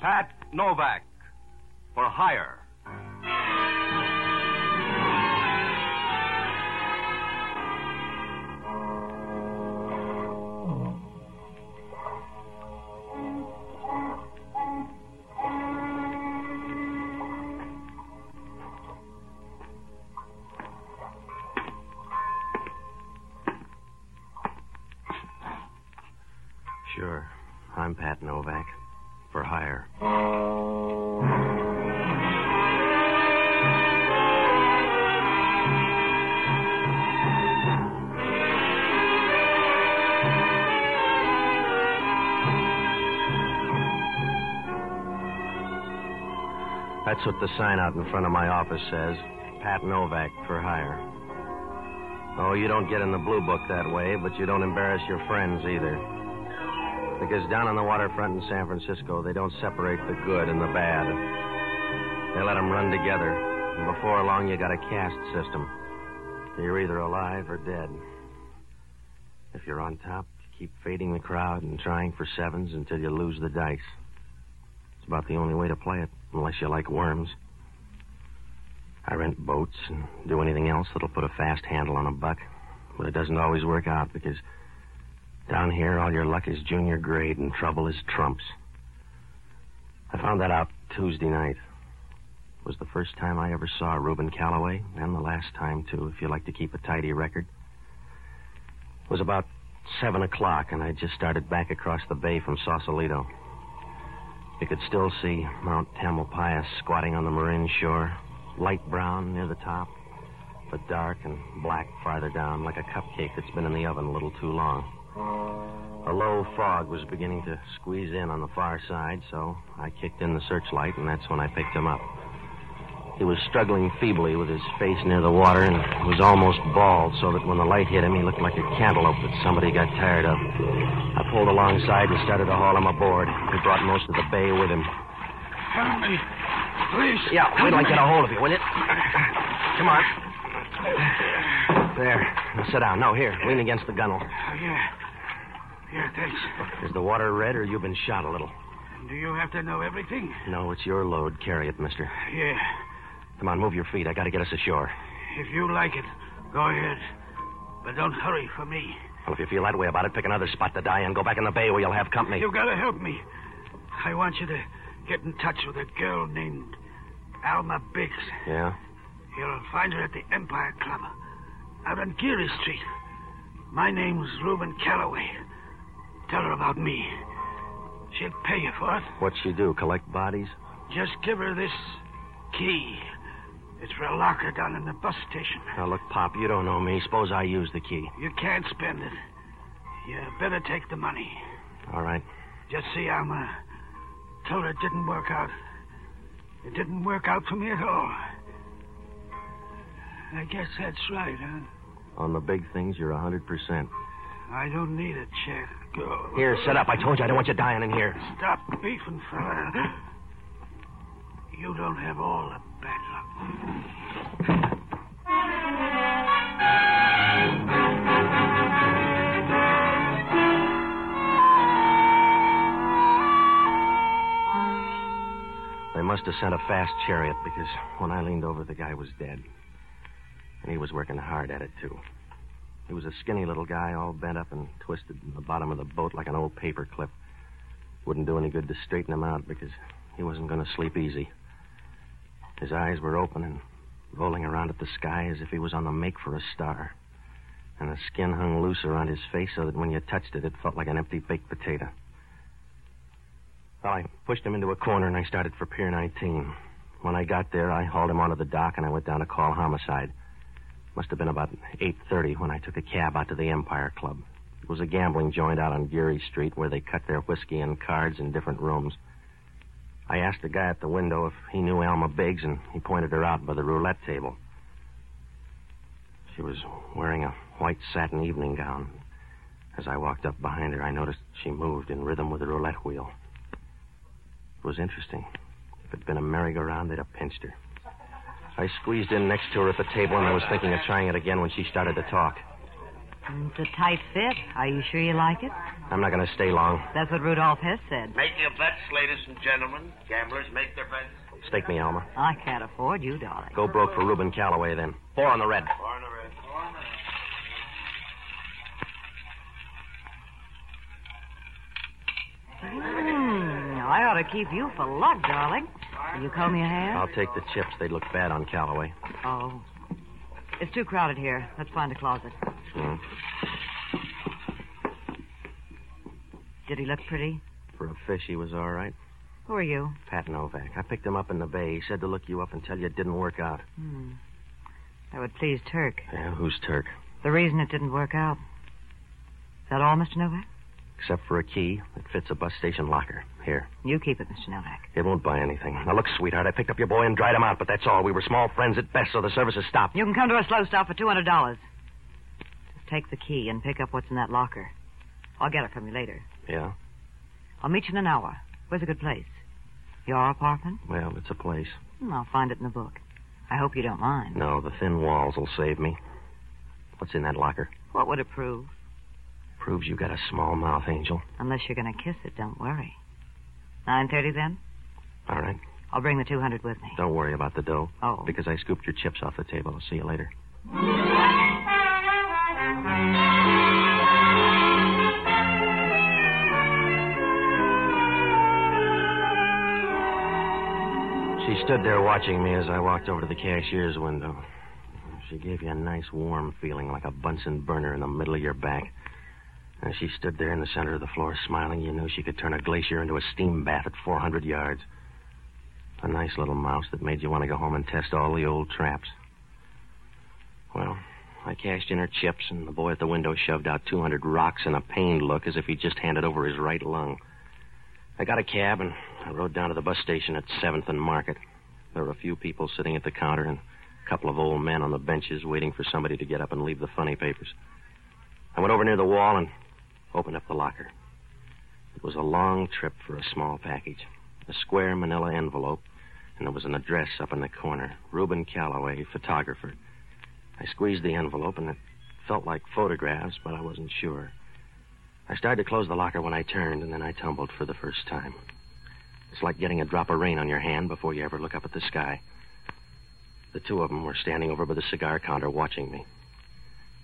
Pat Novak for hire. That's what the sign out in front of my office says. Pat Novak for hire. Oh, you don't get in the blue book that way, but you don't embarrass your friends either. Because down on the waterfront in San Francisco, they don't separate the good and the bad. They let them run together. And before long, you got a caste system. You're either alive or dead. If you're on top, keep fading the crowd and trying for sevens until you lose the dice. It's about the only way to play it, unless you like worms. I rent boats and do anything else that'll put a fast handle on a buck. But it doesn't always work out because down here, all your luck is junior grade and trouble is trumps. I found that out Tuesday night. It was the first time I ever saw Reuben Calloway, and the last time, too, if you like to keep a tidy record. It was about seven o'clock, and I just started back across the bay from Sausalito. You could still see Mount Tamalpais squatting on the Marin shore, light brown near the top, but dark and black farther down, like a cupcake that's been in the oven a little too long. A low fog was beginning to squeeze in on the far side, so I kicked in the searchlight, and that's when I picked him up. He was struggling feebly with his face near the water and was almost bald, so that when the light hit him, he looked like a cantaloupe that somebody got tired of. I pulled alongside and started to haul him aboard. He brought most of the bay with him. Help me. Please. Yeah, wait till I get a hold of you, will you? Come on. There. Now sit down. No, here. Lean against the gunwale. Oh, yeah. Yeah, thanks. Is the water red or you've been shot a little? Do you have to know everything? No, it's your load. Carry it, mister. Yeah. Come on, move your feet. I gotta get us ashore. If you like it, go ahead. But don't hurry for me. Well, if you feel that way about it, pick another spot to die and Go back in the bay where you'll have company. You've gotta help me. I want you to get in touch with a girl named Alma Biggs. Yeah? You'll find her at the Empire Club, out on Geary Street. My name's Reuben Calloway. Tell her about me. She'll pay you for it. What'd she do? Collect bodies? Just give her this key. It's for a locker down in the bus station. Now, look, Pop, you don't know me. Suppose I use the key. You can't spend it. You better take the money. All right. Just see, Alma. Tell her it didn't work out. It didn't work out for me at all. I guess that's right, huh? On the big things, you're a 100%. I don't need a check. Go. Here, sit up. I told you I don't want you dying in here. Stop beefing, fella. You don't have all the bad luck. They must have sent a fast chariot because when I leaned over, the guy was dead. And he was working hard at it, too. He was a skinny little guy, all bent up and twisted in the bottom of the boat like an old paper clip. Wouldn't do any good to straighten him out because he wasn't going to sleep easy. His eyes were open and rolling around at the sky as if he was on the make for a star. And the skin hung loose around his face so that when you touched it, it felt like an empty baked potato. Well, I pushed him into a corner and I started for Pier 19. When I got there, I hauled him onto the dock and I went down to call homicide. Must have been about 8.30 when I took a cab out to the Empire Club. It was a gambling joint out on Geary Street where they cut their whiskey and cards in different rooms. I asked the guy at the window if he knew Alma Biggs, and he pointed her out by the roulette table. She was wearing a white satin evening gown. As I walked up behind her, I noticed she moved in rhythm with the roulette wheel. It was interesting. If it'd been a merry-go-round, they'd have pinched her. I squeezed in next to her at the table, and I was thinking of trying it again when she started to talk. It's a tight fit. Are you sure you like it? I'm not going to stay long. That's what Rudolph Hess said. Make your bets, ladies and gentlemen. Gamblers make their bets. Stake me, Alma. I can't afford you, darling. Go broke for Reuben Calloway, then. Four on the red. Four on the red. Hmm, I ought to keep you for luck, darling. Will you comb your hair? I'll take the chips. They'd look bad on Calloway. Oh. It's too crowded here. Let's find a closet. Hmm. Did he look pretty? For a fish, he was all right. Who are you? Pat Novak. I picked him up in the bay. He said to look you up and tell you it didn't work out. Hmm. That would please Turk. Yeah, who's Turk? The reason it didn't work out. Is that all, Mr. Novak? Except for a key that fits a bus station locker. Here. You keep it, Mr. Novak. It won't buy anything. Now, look, sweetheart, I picked up your boy and dried him out, but that's all. We were small friends at best, so the services stopped. You can come to a slow stop for $200. Just take the key and pick up what's in that locker. I'll get it from you later. Yeah? I'll meet you in an hour. Where's a good place? Your apartment? Well, it's a place. Hmm, I'll find it in the book. I hope you don't mind. No, the thin walls will save me. What's in that locker? What would it prove? Proves you got a small mouth, Angel. Unless you're going to kiss it, don't worry. 9.30 then? All right. I'll bring the 200 with me. Don't worry about the dough. Oh. Because I scooped your chips off the table. I'll see you later. She stood there watching me as I walked over to the cashier's window. She gave you a nice warm feeling like a Bunsen burner in the middle of your back. As she stood there in the center of the floor smiling, you knew she could turn a glacier into a steam bath at 400 yards. A nice little mouse that made you want to go home and test all the old traps. Well, I cashed in her chips, and the boy at the window shoved out 200 rocks in a pained look as if he'd just handed over his right lung. I got a cab, and I rode down to the bus station at 7th and Market. There were a few people sitting at the counter and a couple of old men on the benches waiting for somebody to get up and leave the funny papers. I went over near the wall and opened up the locker. It was a long trip for a small package. A square manila envelope, and there was an address up in the corner. Reuben Calloway, photographer. I squeezed the envelope, and it felt like photographs, but I wasn't sure. I started to close the locker when I turned, and then I tumbled for the first time. It's like getting a drop of rain on your hand before you ever look up at the sky. The two of them were standing over by the cigar counter watching me.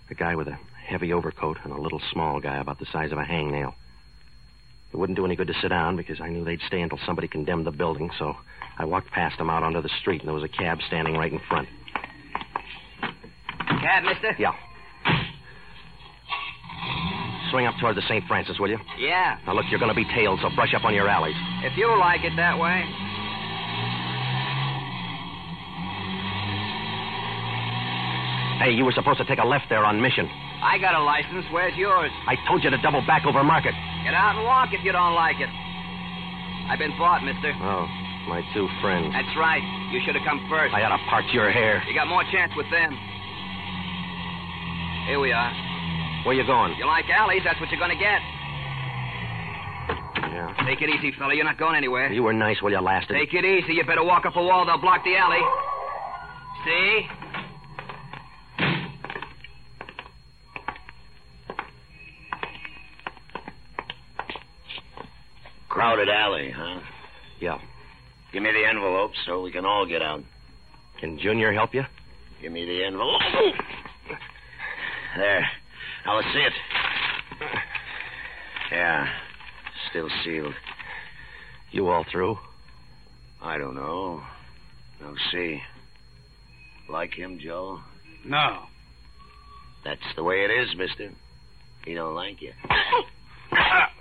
The guy with a heavy overcoat and a little small guy about the size of a hangnail. It wouldn't do any good to sit down because I knew they'd stay until somebody condemned the building, so I walked past them out onto the street, and there was a cab standing right in front. Cab, mister? Yeah. Swing up toward the St. Francis, will you? Yeah. Now, look, you're going to be tailed, so brush up on your alleys. If you like it that way. Hey, you were supposed to take a left there on Mission. I got a license. Where's yours? I told you to double back over Market. Get out and walk if you don't like it. I've been bought, mister. Oh, my two friends. That's right. You should have come first. I ought to part your hair. You got more chance with them. Here we are. Where you going? You like alleys, that's what you're going to get. Yeah. Take it easy, fella. You're not going anywhere. You were nice while you lasted. Take it easy. You better walk up a wall. They'll block the alley. See? Crowded alley, huh? Yeah. Give me the envelope so we can all get out. Can Junior help you? Give me the envelope. There. Now let's see it. Yeah. Still sealed. You all through? I don't know. Now see. Like him, Joe? No. That's the way it is, mister. He don't like you.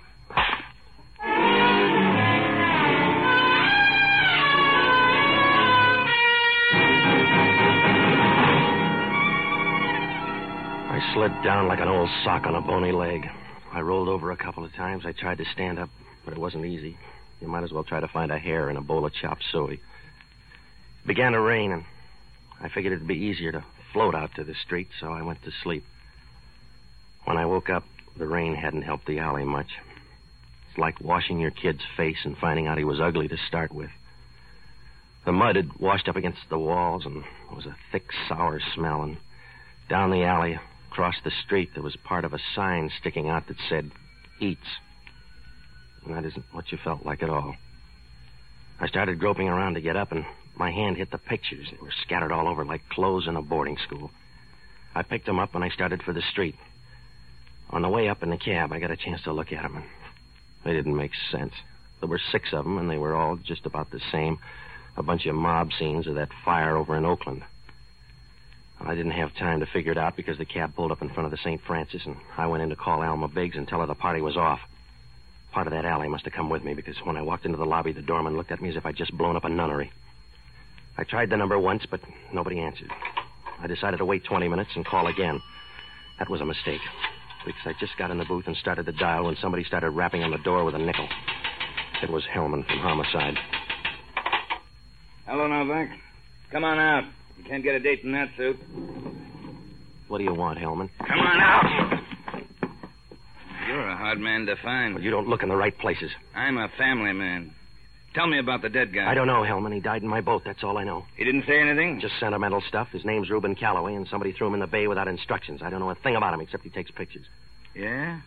slid down like an old sock on a bony leg. I rolled over a couple of times. I tried to stand up, but it wasn't easy. You might as well try to find a hair in a bowl of chopped suey. It began to rain, and I figured it'd be easier to float out to the street, so I went to sleep. When I woke up, the rain hadn't helped the alley much. It's like washing your kid's face and finding out he was ugly to start with. The mud had washed up against the walls, and there was a thick, sour smell, and down the alley, Across the street, there was part of a sign sticking out that said, Eats. And that isn't what you felt like at all. I started groping around to get up, and my hand hit the pictures. They were scattered all over like clothes in a boarding school. I picked them up, and I started for the street. On the way up in the cab, I got a chance to look at them, and they didn't make sense. There were six of them, and they were all just about the same. A bunch of mob scenes of that fire over in Oakland. I didn't have time to figure it out because the cab pulled up in front of the St. Francis, and I went in to call Alma Biggs and tell her the party was off. Part of that alley must have come with me because when I walked into the lobby, the doorman looked at me as if I'd just blown up a nunnery. I tried the number once, but nobody answered. I decided to wait 20 minutes and call again. That was a mistake because I just got in the booth and started to dial when somebody started rapping on the door with a nickel. It was Hellman from Homicide. Hello, Novak. Come on out. Can't get a date in that suit. What do you want, Hellman? Come on out. You're a hard man to find. Well, you don't look in the right places. I'm a family man. Tell me about the dead guy. I don't know, Hellman. He died in my boat. That's all I know. He didn't say anything? Just sentimental stuff. His name's Reuben Calloway, and somebody threw him in the bay without instructions. I don't know a thing about him except he takes pictures. Yeah?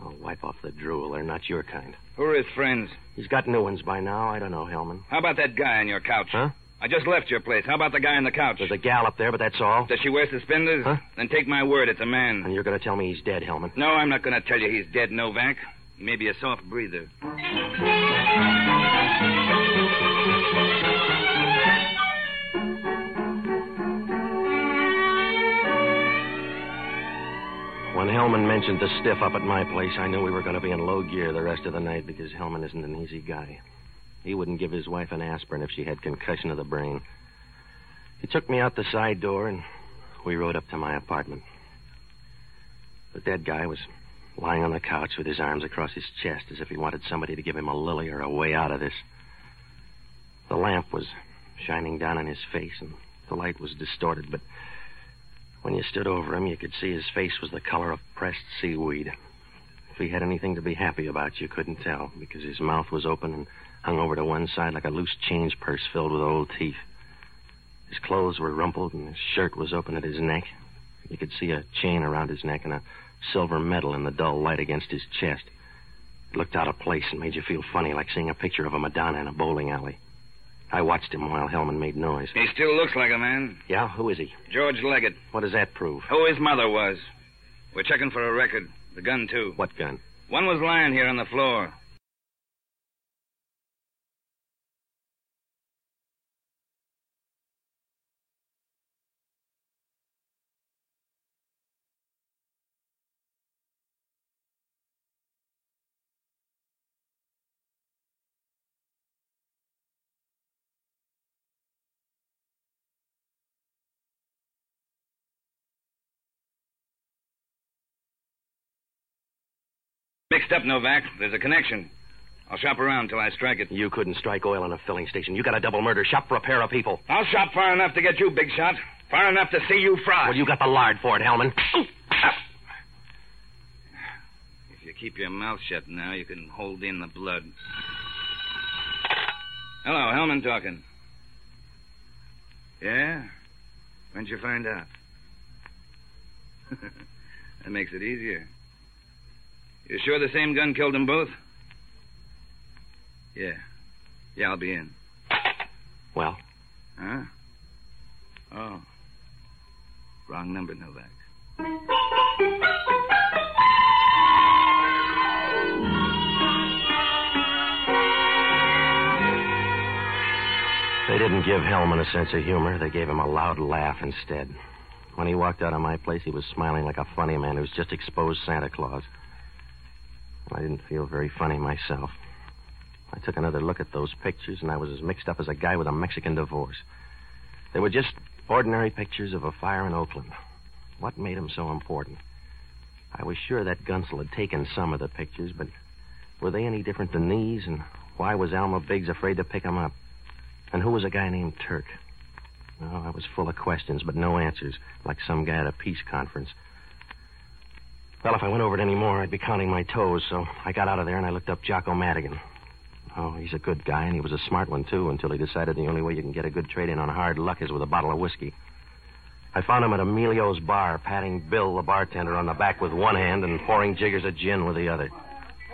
Oh, wipe off the drool. They're not your kind. Who are his friends? He's got new ones by now. I don't know, Hellman. How about that guy on your couch? Huh? I just left your place. How about the guy on the couch? There's a gal up there, but that's all. Does she wear suspenders? Huh? Then take my word, it's a man. And you're going to tell me he's dead, Hellman. No, I'm not going to tell you he's dead, Novak. He may be a soft breather. When Hellman mentioned the stiff up at my place, I knew we were going to be in low gear the rest of the night because Hellman isn't an easy guy. He wouldn't give his wife an aspirin if she had concussion of the brain. He took me out the side door and we rode up to my apartment. The dead guy was lying on the couch with his arms across his chest as if he wanted somebody to give him a lily or a way out of this. The lamp was shining down on his face and the light was distorted, but when you stood over him, you could see his face was the color of pressed seaweed. He had anything to be happy about, you couldn't tell because his mouth was open and hung over to one side like a loose change purse filled with old teeth. His clothes were rumpled and his shirt was open at his neck. You could see a chain around his neck and a silver medal in the dull light against his chest. It looked out of place and made you feel funny, like seeing a picture of a Madonna in a bowling alley. I watched him while Hellman made noise. He still looks like a man. Yeah? Who is he? George Leggett. What does that prove? Who his mother was. We're checking for a record. The gun, too. What gun? One was lying here on the floor. Mixed up, Novak. There's a connection. I'll shop around till I strike it. You couldn't strike oil in a filling station. You got a double murder. Shop for a pair of people. I'll shop far enough to get you, big shot. Far enough to see you fry. Well, you got the lard for it, Hellman. If you keep your mouth shut now, you can hold in the blood. Hello, Hellman talking. Yeah? When'd you find out? that makes it easier. You sure the same gun killed them both? Yeah. Yeah, I'll be in. Well, Huh? Oh. Wrong number, Novak. they didn't give Hellman a sense of humor. They gave him a loud laugh instead. When he walked out of my place, he was smiling like a funny man who's just exposed Santa Claus. I didn't feel very funny myself. I took another look at those pictures, and I was as mixed up as a guy with a Mexican divorce. They were just ordinary pictures of a fire in Oakland. What made them so important? I was sure that Gunsel had taken some of the pictures, but were they any different than these? And why was Alma Biggs afraid to pick them up? And who was a guy named Turk? Oh, I was full of questions, but no answers, like some guy at a peace conference. Well, if I went over it any more, I'd be counting my toes, so I got out of there and I looked up Jocko Madigan. Oh, he's a good guy, and he was a smart one, too, until he decided the only way you can get a good trade in on hard luck is with a bottle of whiskey. I found him at Emilio's bar, patting Bill, the bartender, on the back with one hand and pouring jiggers of gin with the other.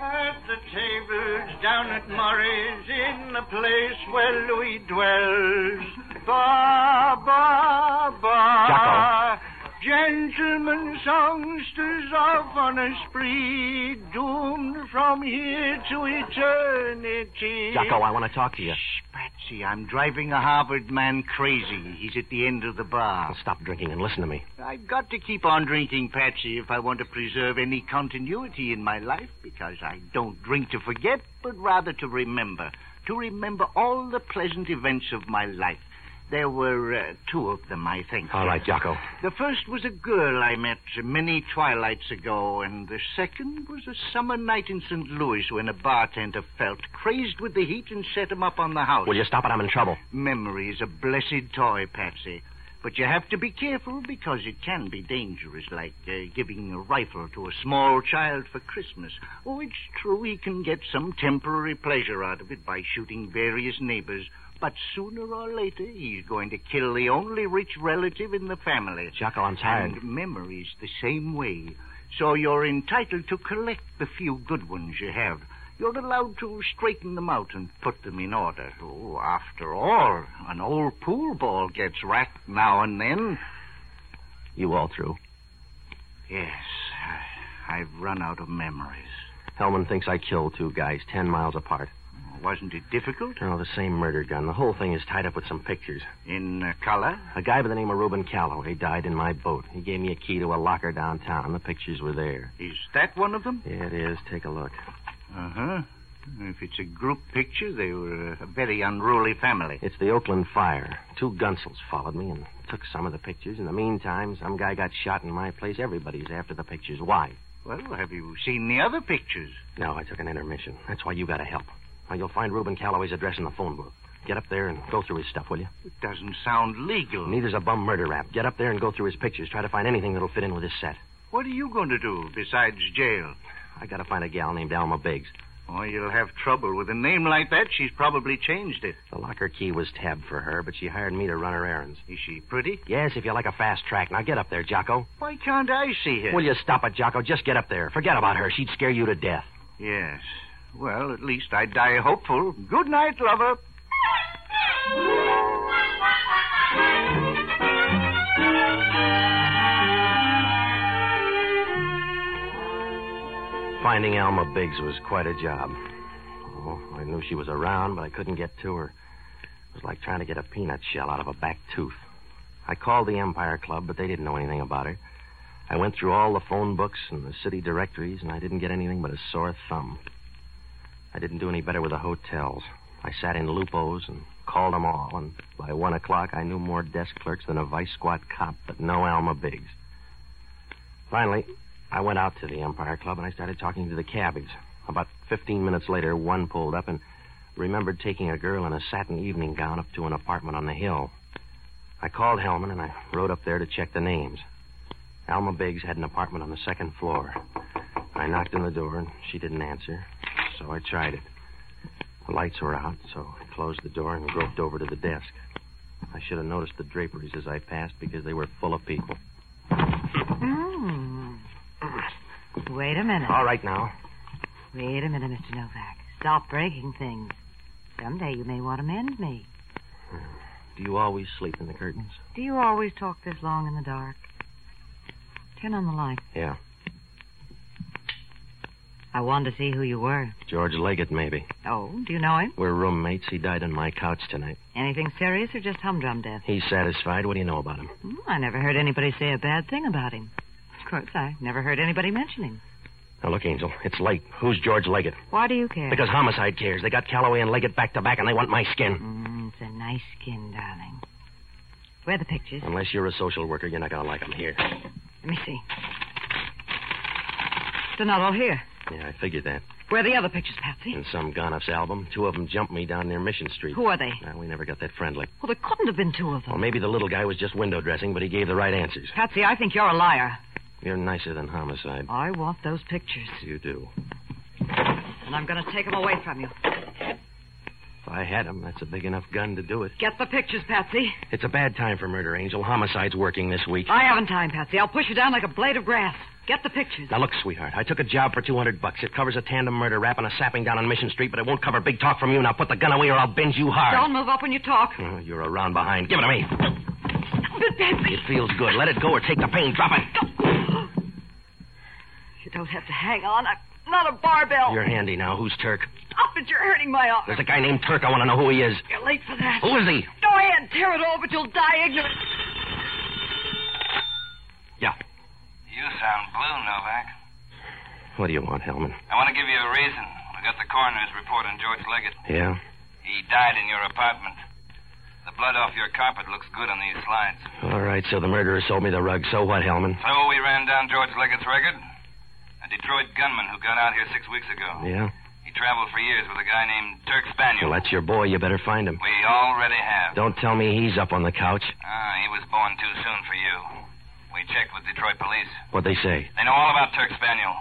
At the tables down at Mory's, in the place where Louis dwells. Ba, ba, ba. Jocko. Gentlemen songsters off on a spree, doomed from here to eternity. Jocko, I want to talk to you. Shh, Patsy, I'm driving a Harvard man crazy. He's at the end of the bar. Now stop drinking and listen to me. I've got to keep on drinking, Patsy, if I want to preserve any continuity in my life, because I don't drink to forget, but rather to remember. To remember all the pleasant events of my life. There were uh, two of them, I think. All right, Jocko. The first was a girl I met many twilights ago, and the second was a summer night in St. Louis when a bartender felt crazed with the heat and set him up on the house. Will you stop it? I'm in trouble. Memory is a blessed toy, Patsy. But you have to be careful because it can be dangerous, like uh, giving a rifle to a small child for Christmas. Oh, it's true he can get some temporary pleasure out of it by shooting various neighbors. But sooner or later, he's going to kill the only rich relative in the family. Jocko, I'm tired. And memory's the same way. So you're entitled to collect the few good ones you have. You're allowed to straighten them out and put them in order. Oh, after all, an old pool ball gets racked now and then. You all through? Yes, I've run out of memories. Hellman thinks I killed two guys ten miles apart. Wasn't it difficult? Oh, the same murder gun. The whole thing is tied up with some pictures. In uh, color? A guy by the name of Reuben Callow. He died in my boat. He gave me a key to a locker downtown. The pictures were there. Is that one of them? Yeah, it is. Take a look. Uh huh. If it's a group picture, they were a very unruly family. It's the Oakland fire. Two gunsels followed me and took some of the pictures. In the meantime, some guy got shot in my place. Everybody's after the pictures. Why? Well, have you seen the other pictures? No, I took an intermission. That's why you got to help. Now, you'll find Reuben Calloway's address in the phone book. Get up there and go through his stuff, will you? It doesn't sound legal. Neither's a bum murder rap. Get up there and go through his pictures. Try to find anything that'll fit in with his set. What are you going to do besides jail? I got to find a gal named Alma Biggs. Oh, you'll have trouble. With a name like that, she's probably changed it. The locker key was tabbed for her, but she hired me to run her errands. Is she pretty? Yes, if you like a fast track. Now get up there, Jocko. Why can't I see her? Will you stop it, Jocko? Just get up there. Forget about her. She'd scare you to death. Yes. Well, at least I die hopeful. Good night, lover. Finding Alma Biggs was quite a job. Oh, I knew she was around, but I couldn't get to her. It was like trying to get a peanut shell out of a back tooth. I called the Empire Club, but they didn't know anything about her. I went through all the phone books and the city directories, and I didn't get anything but a sore thumb. I didn't do any better with the hotels. I sat in Lupo's and called them all, and by one o'clock I knew more desk clerks than a vice squad cop, but no Alma Biggs. Finally, I went out to the Empire Club and I started talking to the cabbies. About 15 minutes later, one pulled up and remembered taking a girl in a satin evening gown up to an apartment on the hill. I called Hellman and I rode up there to check the names. Alma Biggs had an apartment on the second floor. I knocked on the door and she didn't answer, so I tried it. The lights were out, so I closed the door and groped over to the desk. I should have noticed the draperies as I passed because they were full of people. Hmm. Wait a minute. All right now. Wait a minute, Mr. Novak. Stop breaking things. Someday you may want to mend me. Do you always sleep in the curtains? Do you always talk this long in the dark? Turn on the light. Yeah. I wanted to see who you were. George Leggett, maybe. Oh, do you know him? We're roommates. He died on my couch tonight. Anything serious or just humdrum death? He's satisfied. What do you know about him? Hmm, I never heard anybody say a bad thing about him. Of course, I never heard anybody mention him. Now, look, Angel, it's late. Who's George Leggett? Why do you care? Because homicide cares. They got Calloway and Leggett back to back, and they want my skin. Mm, it's a nice skin, darling. Where are the pictures? Unless you're a social worker, you're not going to like them here. Let me see. They're not all here. Yeah, I figured that. Where are the other pictures, Patsy? In some Gonoff's album, two of them jumped me down near Mission Street. Who are they? Well, we never got that friendly. Well, there couldn't have been two of them. Well, maybe the little guy was just window dressing, but he gave the right answers. Patsy, I think you're a liar. You're nicer than homicide. I want those pictures, You do. and I'm going to take them away from you. I had him, that's a big enough gun to do it. Get the pictures, Patsy. It's a bad time for murder, Angel. Homicide's working this week. I haven't time, Patsy. I'll push you down like a blade of grass. Get the pictures. Now look, sweetheart, I took a job for 200 bucks. It covers a tandem murder rap and a sapping down on Mission Street, but it won't cover big talk from you. Now put the gun away or I'll binge you hard. Don't move up when you talk. Oh, you're around behind. Give it to me. But, Patsy. It feels good. Let it go or take the pain. Drop it. You don't have to hang on. I'm not a barbell. You're handy now. Who's Turk? Oh, Stop it. You're hurting my arm. There's a guy named Turk. I want to know who he is. You're late for that. Who is he? Go ahead. Tear it all, but you'll die ignorant. Yeah. You sound blue, Novak. What do you want, Hellman? I want to give you a reason. I got the coroner's report on George Leggett. Yeah? He died in your apartment. The blood off your carpet looks good on these slides. All right, so the murderer sold me the rug. So what, Hellman? So we ran down George Leggett's record. A Detroit gunman who got out here six weeks ago. Yeah? He traveled for years with a guy named Turk Spaniel. Well, that's your boy. You better find him. We already have. Don't tell me he's up on the couch. Ah, he was born too soon for you. We checked with Detroit police. What'd they say? They know all about Turk Spaniel.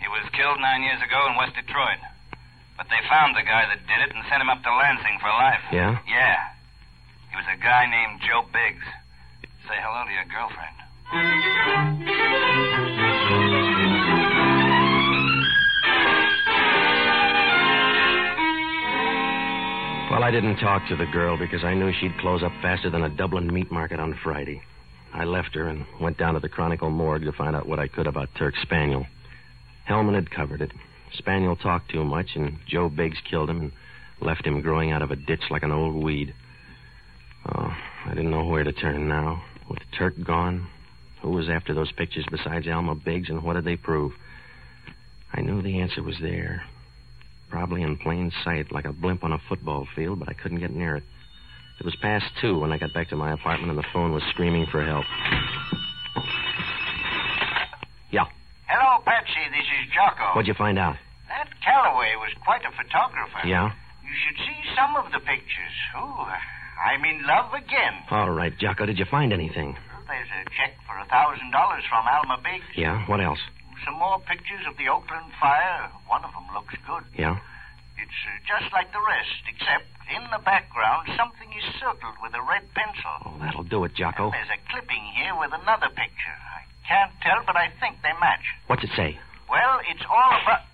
He was killed nine years ago in West Detroit. But they found the guy that did it and sent him up to Lansing for life. Yeah? Yeah. He was a guy named Joe Biggs. Say hello to your girlfriend. Well, I didn't talk to the girl because I knew she'd close up faster than a Dublin meat market on Friday. I left her and went down to the Chronicle morgue to find out what I could about Turk Spaniel. Hellman had covered it. Spaniel talked too much, and Joe Biggs killed him and left him growing out of a ditch like an old weed. Oh, I didn't know where to turn now. With Turk gone, who was after those pictures besides Alma Biggs, and what did they prove? I knew the answer was there. Probably in plain sight, like a blimp on a football field, but I couldn't get near it. It was past two when I got back to my apartment, and the phone was screaming for help. Yeah. Hello, Patsy. This is Jocko. What'd you find out? That Calloway was quite a photographer. Yeah? You should see some of the pictures. Oh, I'm in love again. All right, Jocko, did you find anything? There's a check for a thousand dollars from Alma Biggs. Yeah? What else? Some more pictures of the Oakland fire. One of them looks good. Yeah? It's uh, just like the rest, except in the background something is circled with a red pencil. Oh, that'll do it, Jocko. There's a clipping here with another picture. I can't tell, but I think they match. What's it say? Well, it's all about.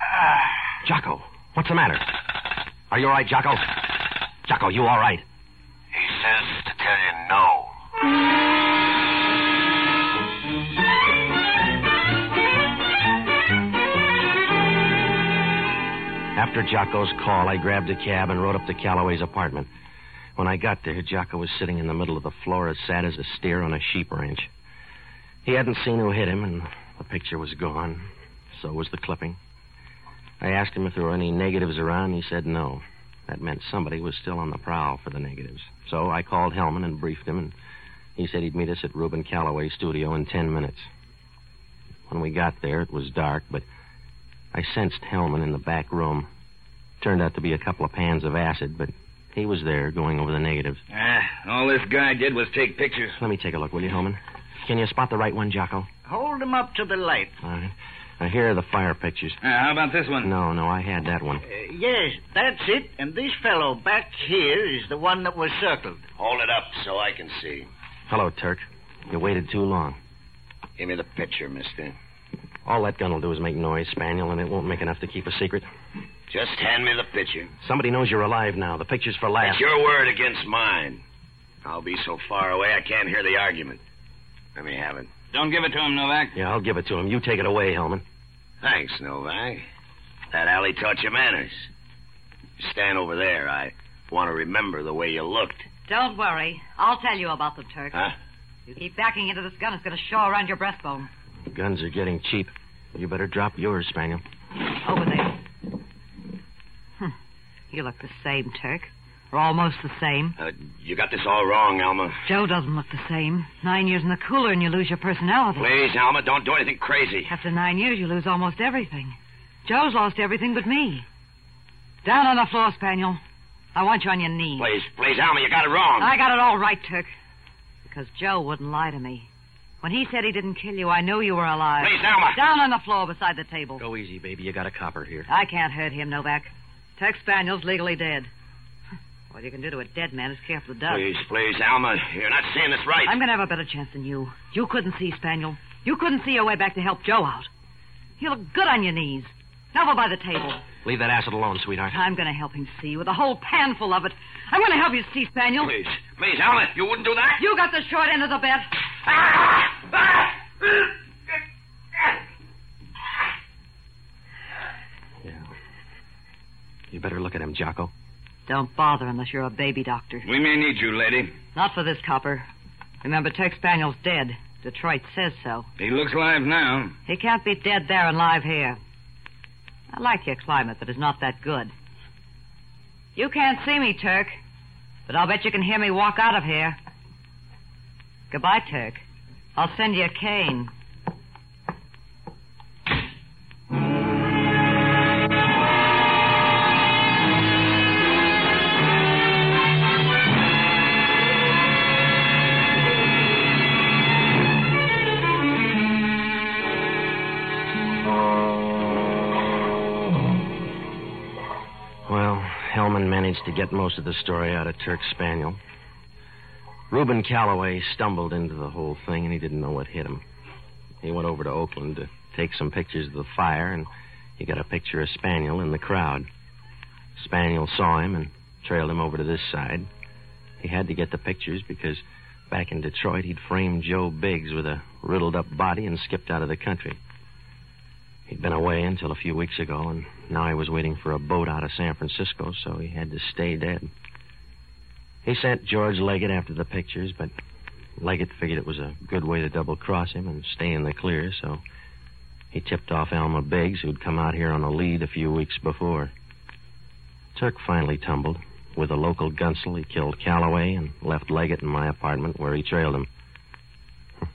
Ah, Jocko, what's the matter? Are you all right, Jocko? Jocko, you all right? He says to tell you no. After Jocko's call, I grabbed a cab and rode up to Calloway's apartment. When I got there, Jocko was sitting in the middle of the floor as sad as a steer on a sheep ranch. He hadn't seen who hit him, and the picture was gone. So was the clipping. I asked him if there were any negatives around. He said no. That meant somebody was still on the prowl for the negatives. So I called Hellman and briefed him, and he said he'd meet us at Reuben Calloway's studio in ten minutes. When we got there, it was dark, but I sensed Hellman in the back room. Turned out to be a couple of pans of acid, but he was there going over the negatives. Ah, all this guy did was take pictures. Let me take a look, will you, Hellman? Can you spot the right one, Jocko? hold him up to the light. All right. Now, here are the fire pictures. Ah, how about this one? No, no, I had that one. Uh, yes, that's it. And this fellow back here is the one that was circled. Hold it up so I can see. Hello, Turk. You waited too long. Give me the picture, mister. All that gun will do is make noise, Spaniel, and it won't make enough to keep a secret. Just hand me the picture. Somebody knows you're alive now. The picture's for laughs. It's your word against mine. I'll be so far away I can't hear the argument. Let me have it. Don't give it to him, Novak. Yeah, I'll give it to him. You take it away, Hellman. Thanks, Novak. That alley taught you manners. Stand over there. I want to remember the way you looked. Don't worry. I'll tell you about them, Turk. Huh? You keep backing into this gun, it's going to show around your breastbone. Guns are getting cheap. You better drop yours, Spaniel. Over there. Hmm. You look the same, Turk. Or almost the same. Uh, you got this all wrong, Alma. Joe doesn't look the same. Nine years in the cooler and you lose your personality. Please, Alma, don't do anything crazy. After nine years, you lose almost everything. Joe's lost everything but me. Down on the floor, Spaniel. I want you on your knees. Please, please, Alma, you got it wrong. I got it all right, Turk. Because Joe wouldn't lie to me. When he said he didn't kill you, I knew you were alive. Please, Alma. Down on the floor beside the table. Go easy, baby. You got a copper here. I can't hurt him, Novak. Tex Spaniel's legally dead. What you can do to a dead man is care for the dog. Please, please, Alma. You're not seeing this right. I'm going to have a better chance than you. You couldn't see Spaniel. You couldn't see your way back to help Joe out. You look good on your knees. Now over by the table. Leave that acid alone, sweetheart. I'm going to help him see with a whole pan full of it. I'm going to help you see Spaniel. Please, please, Alma. You wouldn't do that? You got the short end of the bet. Yeah. You better look at him, Jocko. Don't bother unless you're a baby doctor. We may need you, lady. Not for this copper. Remember, Tex Spaniel's dead. Detroit says so. He looks live now. He can't be dead there and live here. I like your climate, but it's not that good. You can't see me, Turk, but I'll bet you can hear me walk out of here. Goodbye, Turk. I'll send you a cane. Well, Hellman managed to get most of the story out of Turk Spaniel. Reuben Calloway stumbled into the whole thing, and he didn't know what hit him. He went over to Oakland to take some pictures of the fire, and he got a picture of Spaniel in the crowd. Spaniel saw him and trailed him over to this side. He had to get the pictures because back in Detroit he'd framed Joe Biggs with a riddled up body and skipped out of the country. He'd been away until a few weeks ago, and now he was waiting for a boat out of San Francisco, so he had to stay dead. He sent George Leggett after the pictures, but Leggett figured it was a good way to double cross him and stay in the clear, so he tipped off Alma Biggs, who'd come out here on a lead a few weeks before. Turk finally tumbled. With a local gunsel, he killed Calloway and left Leggett in my apartment where he trailed him.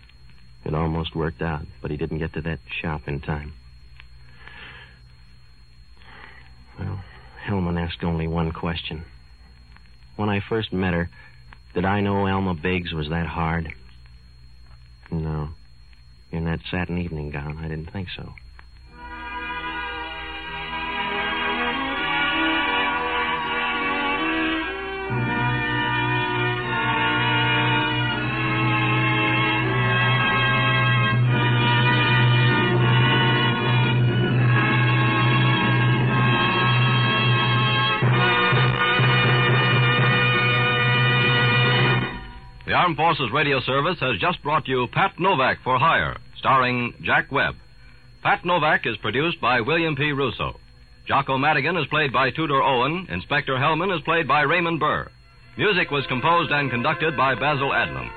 It almost worked out, but he didn't get to that shop in time. Well, Hellman asked only one question. When I first met her, did I know Alma Biggs was that hard? No. In that satin evening gown, I didn't think so. Armed Forces Radio Service has just brought you Pat Novak for Hire, starring Jack Webb. Pat Novak is produced by William P. Rousseau. Jocko Madigan is played by Tudor Owen. Inspector Hellman is played by Raymond Burr. Music was composed and conducted by Basil Adlam.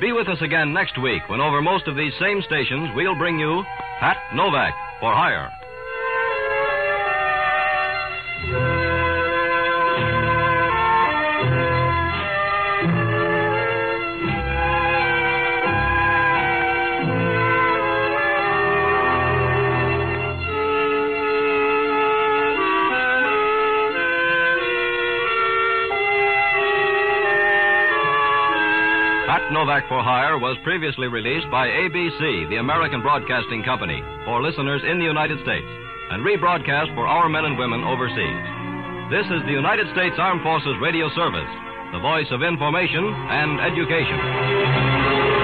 Be with us again next week when over most of these same stations we'll bring you Pat Novak for Hire. Pat Novak for Hire was previously released by ABC, the American Broadcasting Company, for listeners in the United States, and rebroadcast for our men and women overseas. This is the United States Armed Forces Radio Service, the voice of information and education.